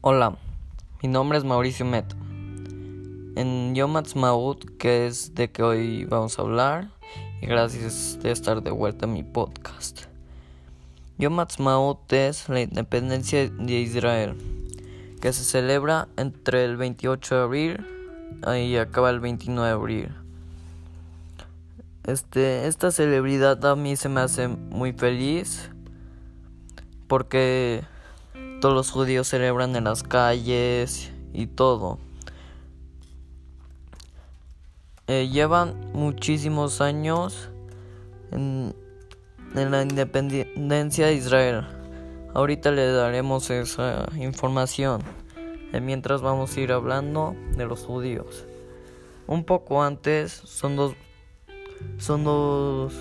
Hola, mi nombre es Mauricio Met. En Yom Ha'atzmaut, que es de que hoy vamos a hablar, y gracias de estar de vuelta en mi podcast. Yom Ha'atzmaut es la independencia de Israel, que se celebra entre el 28 de abril y acaba el 29 de abril. Este, esta celebridad a mí se me hace muy feliz porque todos los judíos celebran en las calles y todo. Eh, llevan muchísimos años en, la independencia de Israel. Ahorita le daremos esa información. Eh, mientras vamos a ir hablando de los judíos. Un poco antes son dos son dos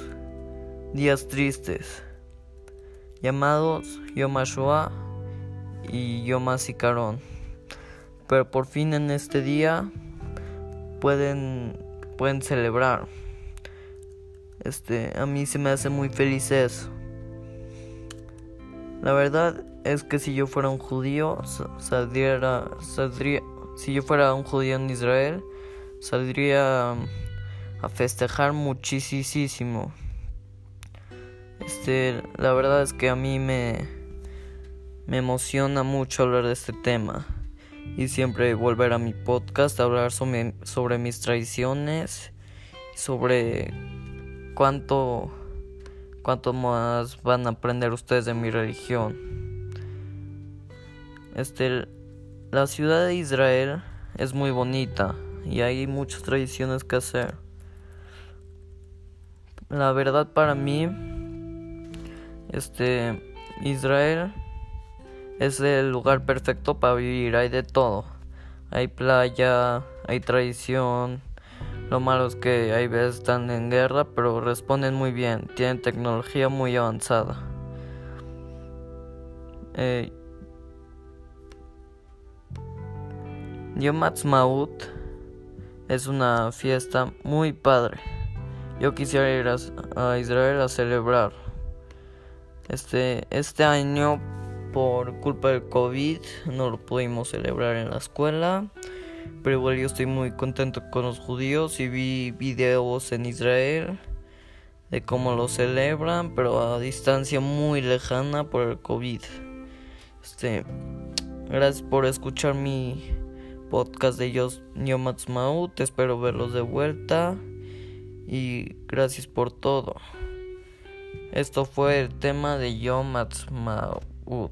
días tristes llamados Yom HaShoah y Yom HaZikaron. Pero por fin en este día pueden pueden celebrar. Este, a mí se me hace muy feliz eso. La verdad es que si yo fuera un judío, saldría, saldría si yo fuera un judío en Israel, saldría a festejar muchísimo. Este, la verdad es que a mí me me emociona mucho hablar de este tema y siempre volver a mi podcast a hablar sobre, mis tradiciones sobre cuánto cuánto más van a aprender ustedes de mi religión. Este la ciudad de Israel es muy bonita y hay muchas tradiciones que hacer. La verdad para mí este Israel es el lugar perfecto para vivir, hay de todo. Hay playa, hay tradición. Lo malo es que hay veces están en guerra, pero responden muy bien. Tienen tecnología muy avanzada. Eh, Yom Ha'atzmaut es una fiesta muy padre. Yo quisiera ir a, a Israel a celebrar. Este, este año por culpa del COVID no lo pudimos celebrar en la escuela. Pero igual yo estoy muy contento con los judíos y vi videos en Israel de cómo lo celebran, pero a distancia muy lejana por el COVID. Este, gracias por escuchar mi podcast de Yom Ha'atzmaut. Espero verlos de vuelta y gracias por todo. Esto fue el tema de Yom Ha'atzmaut. Вот.